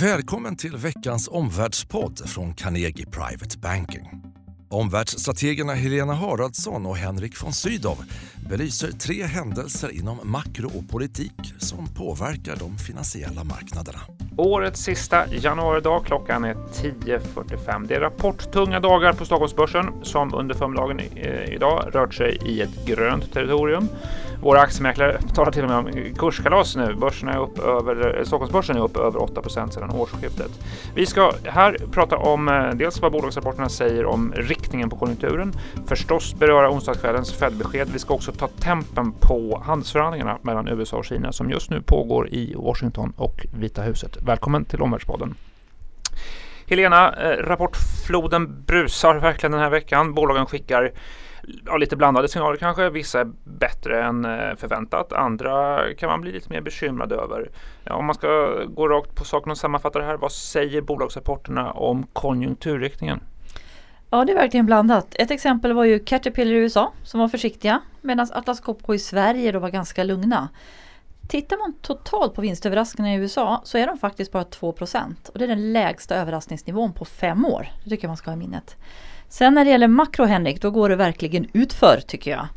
Välkommen till veckans omvärldspodd från Carnegie Private Banking. Omvärldsstrategerna Helena Haraldsson och Henrik von Sydow belyser tre händelser inom makro och politik som påverkar de finansiella marknaderna. Årets sista januaridag, klockan är 10.45. Det är rapporttunga dagar på Stockholmsbörsen som under förmiddagen eh, idag rört sig i ett grönt territorium. Våra aktiemäklare talar till och med om kurskalas nu. Börsen är upp över, eh, Stockholmsbörsen är upp över 8% sedan årsskiftet. Vi ska här prata om eh, dels vad bolagsrapporterna säger om riktningen på konjunkturen, förstås beröra onsdagskvällens Fed-besked. Vi ska också ta tempen på handelsförhandlingarna mellan USA och Kina som just nu pågår i Washington och Vita huset. Välkommen till Omvärldspodden. Helena, eh, rapportfloden brusar verkligen den här veckan. Bolagen skickar ja, lite blandade signaler kanske. Vissa är bättre än eh, förväntat. Andra kan man bli lite mer bekymrad över. Ja, om man ska gå rakt på saken och sammanfatta det här. Vad säger bolagsrapporterna om konjunkturriktningen? Ja, det är verkligen blandat. Ett exempel var ju Caterpillar i USA som var försiktiga medan Atlas Copco i Sverige då var ganska lugna. Tittar man totalt på vinstöverraskningarna i USA så är de faktiskt bara 2 och det är den lägsta överraskningsnivån på fem år. Det tycker jag man ska ha i minnet. Sen när det gäller makro Henrik, då går det verkligen utför tycker jag.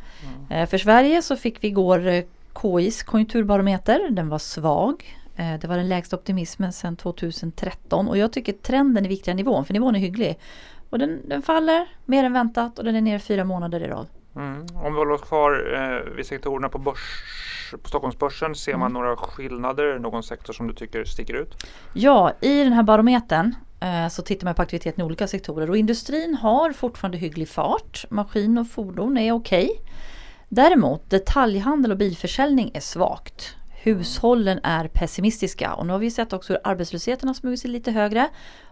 Mm. För Sverige så fick vi igår eh, KIs konjunkturbarometer, den var svag. Eh, det var den lägsta optimismen sedan 2013 och jag tycker trenden är viktigare än nivån, för nivån är hygglig. Och den, den faller mer än väntat och den är ner fyra månader i rad. Mm. Om vi håller oss kvar eh, vid sektorerna på, börs, på Stockholmsbörsen, ser man mm. några skillnader? Någon sektor som du tycker sticker ut? Ja, i den här barometern eh, Eh, så tittar man på aktiviteten i olika sektorer och industrin har fortfarande hygglig fart. Maskin och fordon är okej. Okay. Däremot detaljhandel och bilförsäljning är svagt. Hushållen är pessimistiska och nu har vi sett också hur arbetslösheten har smugit sig lite högre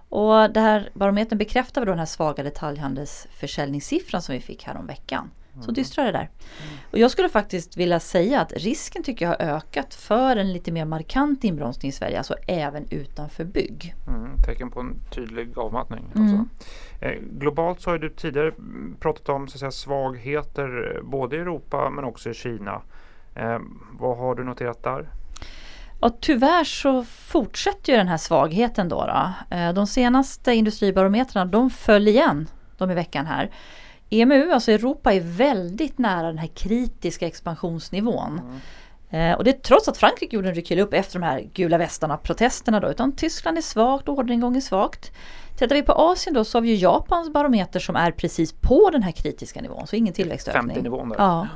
och det här barometern bekräftar då den här svaga detaljhandelsförsäljningssiffran som vi fick här om veckan. Så dystra det där. Och jag skulle faktiskt vilja säga att risken tycker jag har ökat för en lite mer markant inbromsning i Sverige, alltså även utanför bygg. Mm, tecken på en tydlig avmattning. Mm. Alltså. Eh, globalt så har du tidigare pratat om så att säga, svagheter eh, både i Europa men också i Kina. Eh, vad har du noterat där? Och tyvärr så fortsätter ju den här svagheten då. då. Eh, de senaste industribarometrarna de föll igen de i veckan här. EMU, alltså Europa, är väldigt nära den här kritiska expansionsnivån. Mm. Eh, och det trots att Frankrike gjorde en rekyl upp efter de här gula västarna protesterna då, utan Tyskland är svagt, orderingång är svagt. Tittar vi på Asien då så har vi ju Japans barometer som är precis på den här kritiska nivån, så ingen tillväxtökning. 50 nivån där. Ja.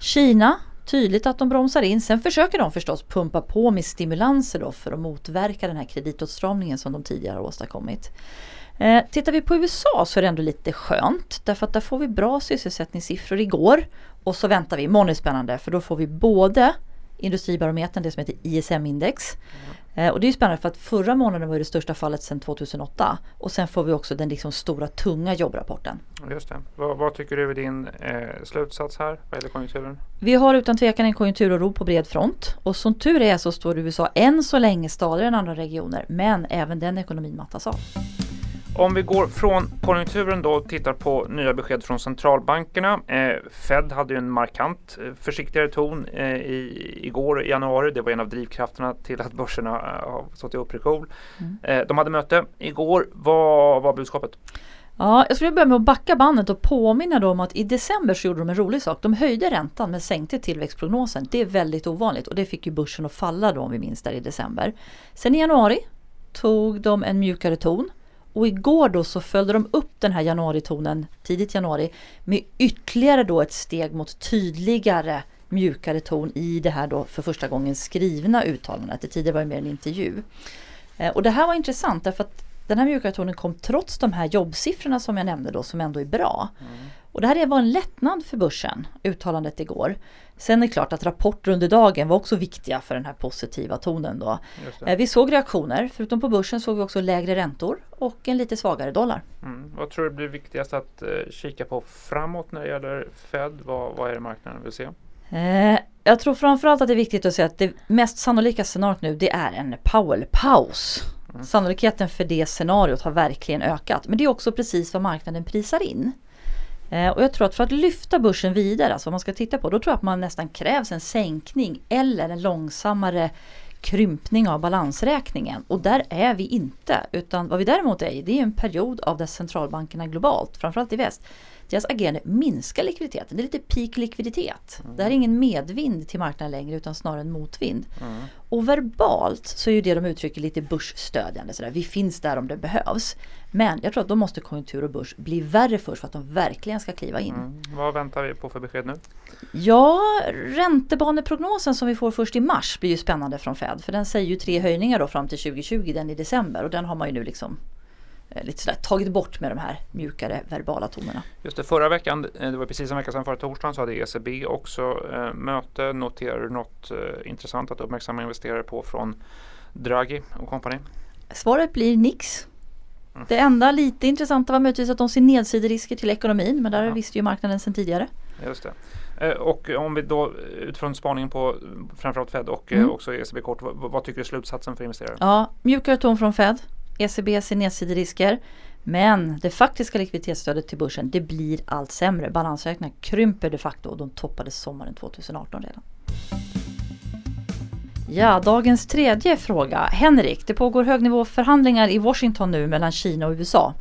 Kina tydligt att de bromsar in. Sen försöker de förstås pumpa på med stimulanser då för att motverka den här kreditåtstramningen som de tidigare har åstadkommit. Eh, tittar vi på USA så är det ändå lite skönt därför att där får vi bra sysselsättningssiffror igår och så väntar vi, imorgon är spännande för då får vi både industribarometern, det som heter ISM-index. Mm. och det är spännande för att förra månaden var det största fallet sedan 2008 och sen får vi också den liksom stora tunga jobbrapporten. Just det. Vad, vad tycker du är din eh, slutsats här vad gäller konjunkturen? Vi har utan tvekan en konjunkturoro på bred front och som tur är så står USA än så länge stadigare än andra regioner men även den ekonomin mattas av. Om vi går från konjunkturen då och tittar på nya besked från centralbankerna. Eh, Fed hade ju en markant eh, försiktigare ton eh, i, igår i januari. Det var en av drivkrafterna till att börserna eh, har stått i upprecool. Mm. Eh, de hade möte igår. Vad var budskapet? Ja, jag skulle börja med att backa bandet och påminna om att i december så gjorde de en rolig sak. De höjde räntan men sänkte tillväxtprognosen. Det är väldigt ovanligt och det fick ju börsen att falla då om vi minns där i december. Sen i januari tog de en mjukare ton och igår då så följde de upp den här januaritonen, tidigt januari, med ytterligare då ett steg mot tydligare mjukare ton i det här då för första gången skrivna uttalandet. Det tidigare var det mer en intervju. Eh, och det här var intressant därför att den här mjukare tonen kom trots de här jobbsiffrorna som jag nämnde då som ändå är bra. Mm. Och det här var en lättnad för börsen, uttalandet igår. Sen är det klart att rapporter under dagen var också viktiga för den här positiva tonen då. Eh, vi såg reaktioner, förutom på börsen såg vi också lägre räntor och en lite svagare dollar. Mm. Vad tror du blir viktigast att uh, kika på framåt när det gäller Fed? Vad, vad är det marknaden vill se? Eh, jag tror framförallt att det är viktigt att säga att det mest sannolika scenariot nu det är en Powell-paus. Mm. Sannolikheten för det scenariot har verkligen ökat. Men det är också precis vad marknaden prisar in. Eh, och jag tror att för att lyfta börsen vidare, alltså vad man ska titta på, då tror jag att man nästan krävs en sänkning eller en långsammare krympning av balansräkningen och där är vi inte. Utan vad vi däremot är i det är en period av där centralbankerna globalt, framförallt i väst, deras agerande minskar likviditeten. Det är lite peak likviditet. Mm. Det här är ingen medvind till marknaden längre utan snarare en motvind. Mm. Och verbalt så är ju det de uttrycker lite börsstödjande. Sådär. Vi finns där om det behövs. Men jag tror att då måste konjunktur och börs bli värre först för att de verkligen ska kliva in. Mm. Vad väntar vi på för besked nu? Ja, räntebaneprognosen som vi får först i mars blir ju spännande från Fed. För den säger ju tre höjningar då fram till 2020, den i december. Och den har man ju nu liksom lite sådär, tagit bort med de här mjukare verbala tonerna. Just det, förra veckan, eh, det var precis en vecka sedan förra torsdagen, så hade ECB också eh, möte. Noterar du något eh, intressant att uppmärksamma investerare på från Draghi och kompani? Svaret blir nix. Mm. Det enda lite intressanta var möjligtvis att de ser nedsiderisker till ekonomin, men där ja. visste ju marknaden sedan tidigare. Just det. Och om vi då utifrån spaningen på framförallt Fed och mm. också ECB kort, vad, vad tycker du är slutsatsen för investerare? Ja, mjukare ton från Fed. ECB ser nedsiderisker. Men det faktiska likviditetsstödet till börsen det blir allt sämre. Balansräkningarna krymper de facto och de toppade sommaren 2018 redan. Ja, dagens tredje fråga. Henrik, det pågår högnivåförhandlingar i Washington nu mellan Kina och USA.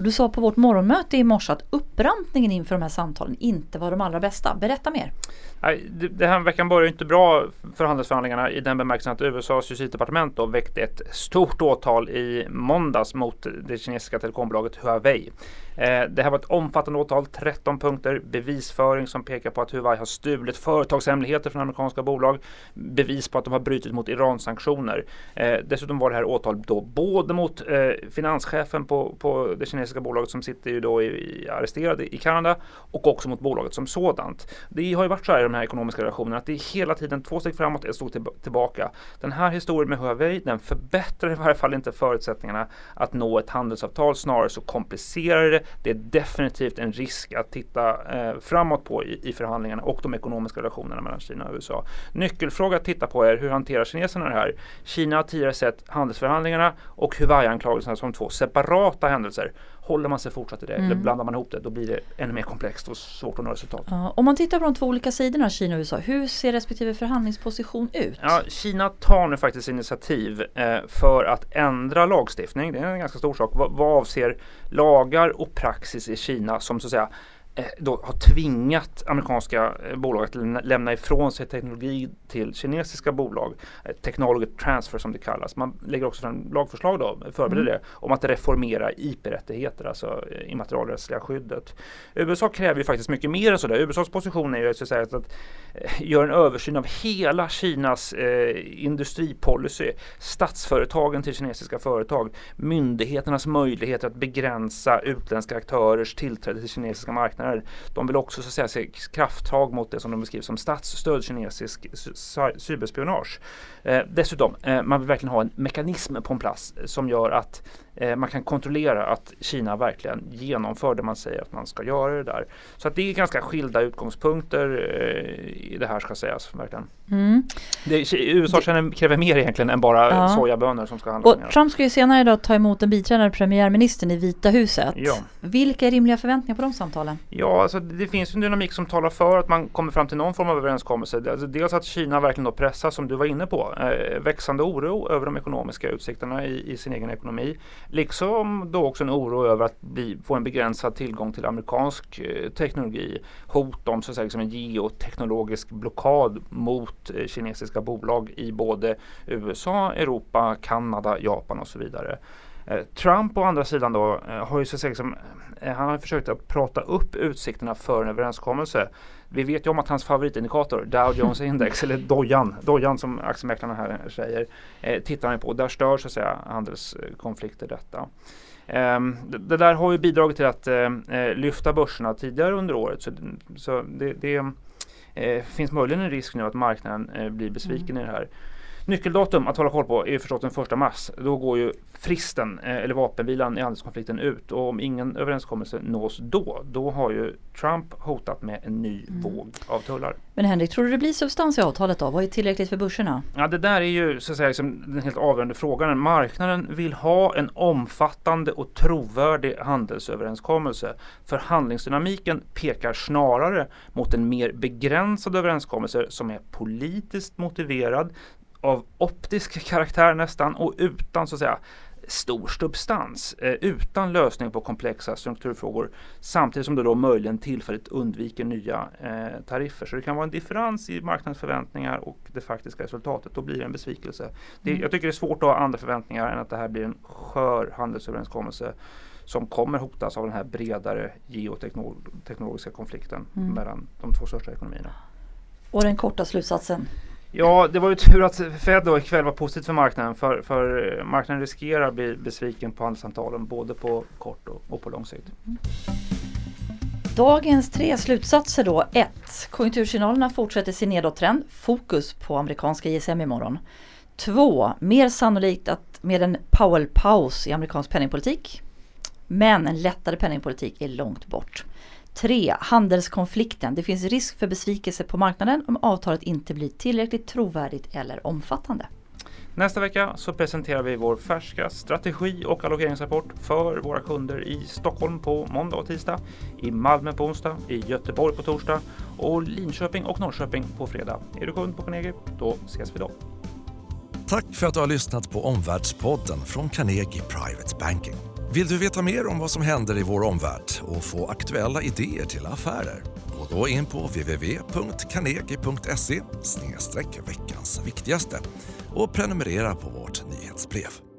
Och du sa på vårt morgonmöte i morse att upprampningen inför de här samtalen inte var de allra bästa. Berätta mer. Nej, det här veckan började inte bra för handelsförhandlingarna i den bemärkelsen att USAs justitiedepartement då väckte ett stort åtal i måndags mot det kinesiska telekombolaget Huawei. Eh, det här var ett omfattande åtal, 13 punkter, bevisföring som pekar på att Huawei har stulit företagshemligheter från amerikanska bolag, bevis på att de har brutit mot Iran-sanktioner. Eh, dessutom var det här åtal då både mot eh, finanschefen på, på det kinesiska bolaget som sitter ju då i, i, i Kanada och också mot bolaget som sådant. Det har ju varit så här i de här ekonomiska relationerna att det är hela tiden två steg framåt, ett steg tillbaka. Den här historien med Huawei, den förbättrar i varje fall inte förutsättningarna att nå ett handelsavtal, snarare så komplicerar det det är definitivt en risk att titta eh, framåt på i, i, förhandlingarna och de ekonomiska relationerna mellan Kina och USA. Nyckelfråga att titta på är hur hanterar kineserna det här? Kina har tidigare sett handelsförhandlingarna och Huawei-anklagelserna som två separata händelser. Håller man sig fortsatt i det, mm. eller blandar man ihop det, då blir det ännu mer komplext och svårt att nå resultat. Ja, om man tittar på de två olika sidorna, Kina och USA, hur ser respektive förhandlingsposition ut? Ja, Kina tar nu faktiskt initiativ eh, för att ändra lagstiftning. Det är en ganska stor sak vad, vad avser lagar och praxis i Kina som så att säga då har tvingat amerikanska eh, bolag att lämna ifrån sig teknologi till kinesiska bolag. Eh, technology transfer som det kallas. Man lägger också fram lagförslag då, förbereder mm. det, om att reformera IP-rättigheter, alltså immaterialrättsliga skyddet. USA kräver ju faktiskt mycket mer än sådär. USAs position är ju att, säga, att göra en översyn av hela Kinas eh, industripolicy, statsföretagen till kinesiska företag, myndigheternas möjligheter att begränsa utländska aktörers tillträde till kinesiska marknader marknader. De vill också så att säga, se krafttag mot det som de beskriver som statsstödd kinesisk cyberspionage. Eh, dessutom, eh, man vill verkligen ha en mekanism på en plats som gör att man kan kontrollera att Kina verkligen genomför det man säger att man ska göra det där. Så att det är ganska skilda utgångspunkter eh, i det här ska sägas. Verkligen. Mm. Det, USA det, kräver mer egentligen än bara ja. sojabönor som ska handla Och Trump ska ju senare idag ta emot den biträdande premiärministern i Vita huset. Ja. Vilka är rimliga förväntningar på de samtalen? Ja, alltså det finns en dynamik som talar för att man kommer fram till någon form av överenskommelse. Alltså dels att Kina verkligen då pressas, som du var inne på, eh, växande oro över de ekonomiska utsikterna i, i, sin egen ekonomi. Liksom då också en oro över att bli, få en begränsad tillgång till amerikansk eh, teknologi. Hot om så att säga, liksom en geoteknologisk blockad mot eh, kinesiska bolag i både USA, Europa, Kanada, Japan och så vidare. Eh, Trump å andra sidan då eh, har ju så att säga, liksom, eh, han har försökt att prata upp utsikterna för en överenskommelse. Vi vet ju om att hans favoritindikator, Dow Jones Index, eller dojan, dojan som aktiemäklarna här säger, eh, tittar man på. Där stör så att säga handelskonflikter detta. Um, det, det, där har ju bidragit till att uh, lyfta börserna tidigare under året. Så, så det, det uh, finns möjligen en risk nu att marknaden uh, blir besviken mm. i det här. Nyckeldatum att hålla koll på är förstås den första mars. Då går ju fristen eh, eller vapenvilan i handelskonflikten ut och om ingen överenskommelse nås då, då har ju Trump hotat med en ny mm. våg av tullar. Men Henrik, tror du det blir substans i avtalet då? Vad är tillräckligt för börserna? Ja, det där är ju så att säga liksom den helt avgörande frågan. Marknaden vill ha en omfattande och trovärdig handelsöverenskommelse. Förhandlingsdynamiken pekar snarare mot en mer begränsad överenskommelse som är politiskt motiverad av optisk karaktär nästan och utan så att säga stor substans eh, utan lösning på komplexa strukturfrågor samtidigt som det då möjligen tillfälligt undviker nya eh, tariffer. Så det kan vara en differens i marknadens förväntningar och det faktiska resultatet. Då blir det en besvikelse. Det, mm. Jag tycker det är svårt att ha andra förväntningar än att det här blir en skör handelsöverenskommelse som kommer hotas av den här bredare geoteknologiska konflikten mm. mellan de två största ekonomierna. Och den korta slutsatsen? Ja, det var ju tur att Fed då ikväll var positivt för marknaden för, för marknaden riskerar att bli besviken på handelssamtalen både på kort och, och på lång sikt. Mm. Dagens tre slutsatser då. 1. Konjunktursignalerna fortsätter sin nedåttrend. Fokus på amerikanska ISM imorgon. 2. Mer sannolikt att med en Powell-paus i amerikansk penningpolitik. Men en lättare penningpolitik är långt bort. 3. Handelskonflikten. Det finns risk för besvikelse på marknaden om avtalet inte blir tillräckligt trovärdigt eller omfattande. Nästa vecka så presenterar vi vår färska strategi och allokeringsrapport för våra kunder i Stockholm på måndag och tisdag, i Malmö på onsdag, i Göteborg på torsdag och Linköping och Norrköping på fredag. Är du kund på Carnegie, då ses vi då. Tack för att du har lyssnat på Omvärldspodden från Carnegie Private Banking. Vill du veta mer om vad som händer i vår omvärld och få aktuella idéer till affärer? Gå då in på www.carnegie.se veckans viktigaste och prenumerera på vårt nyhetsbrev.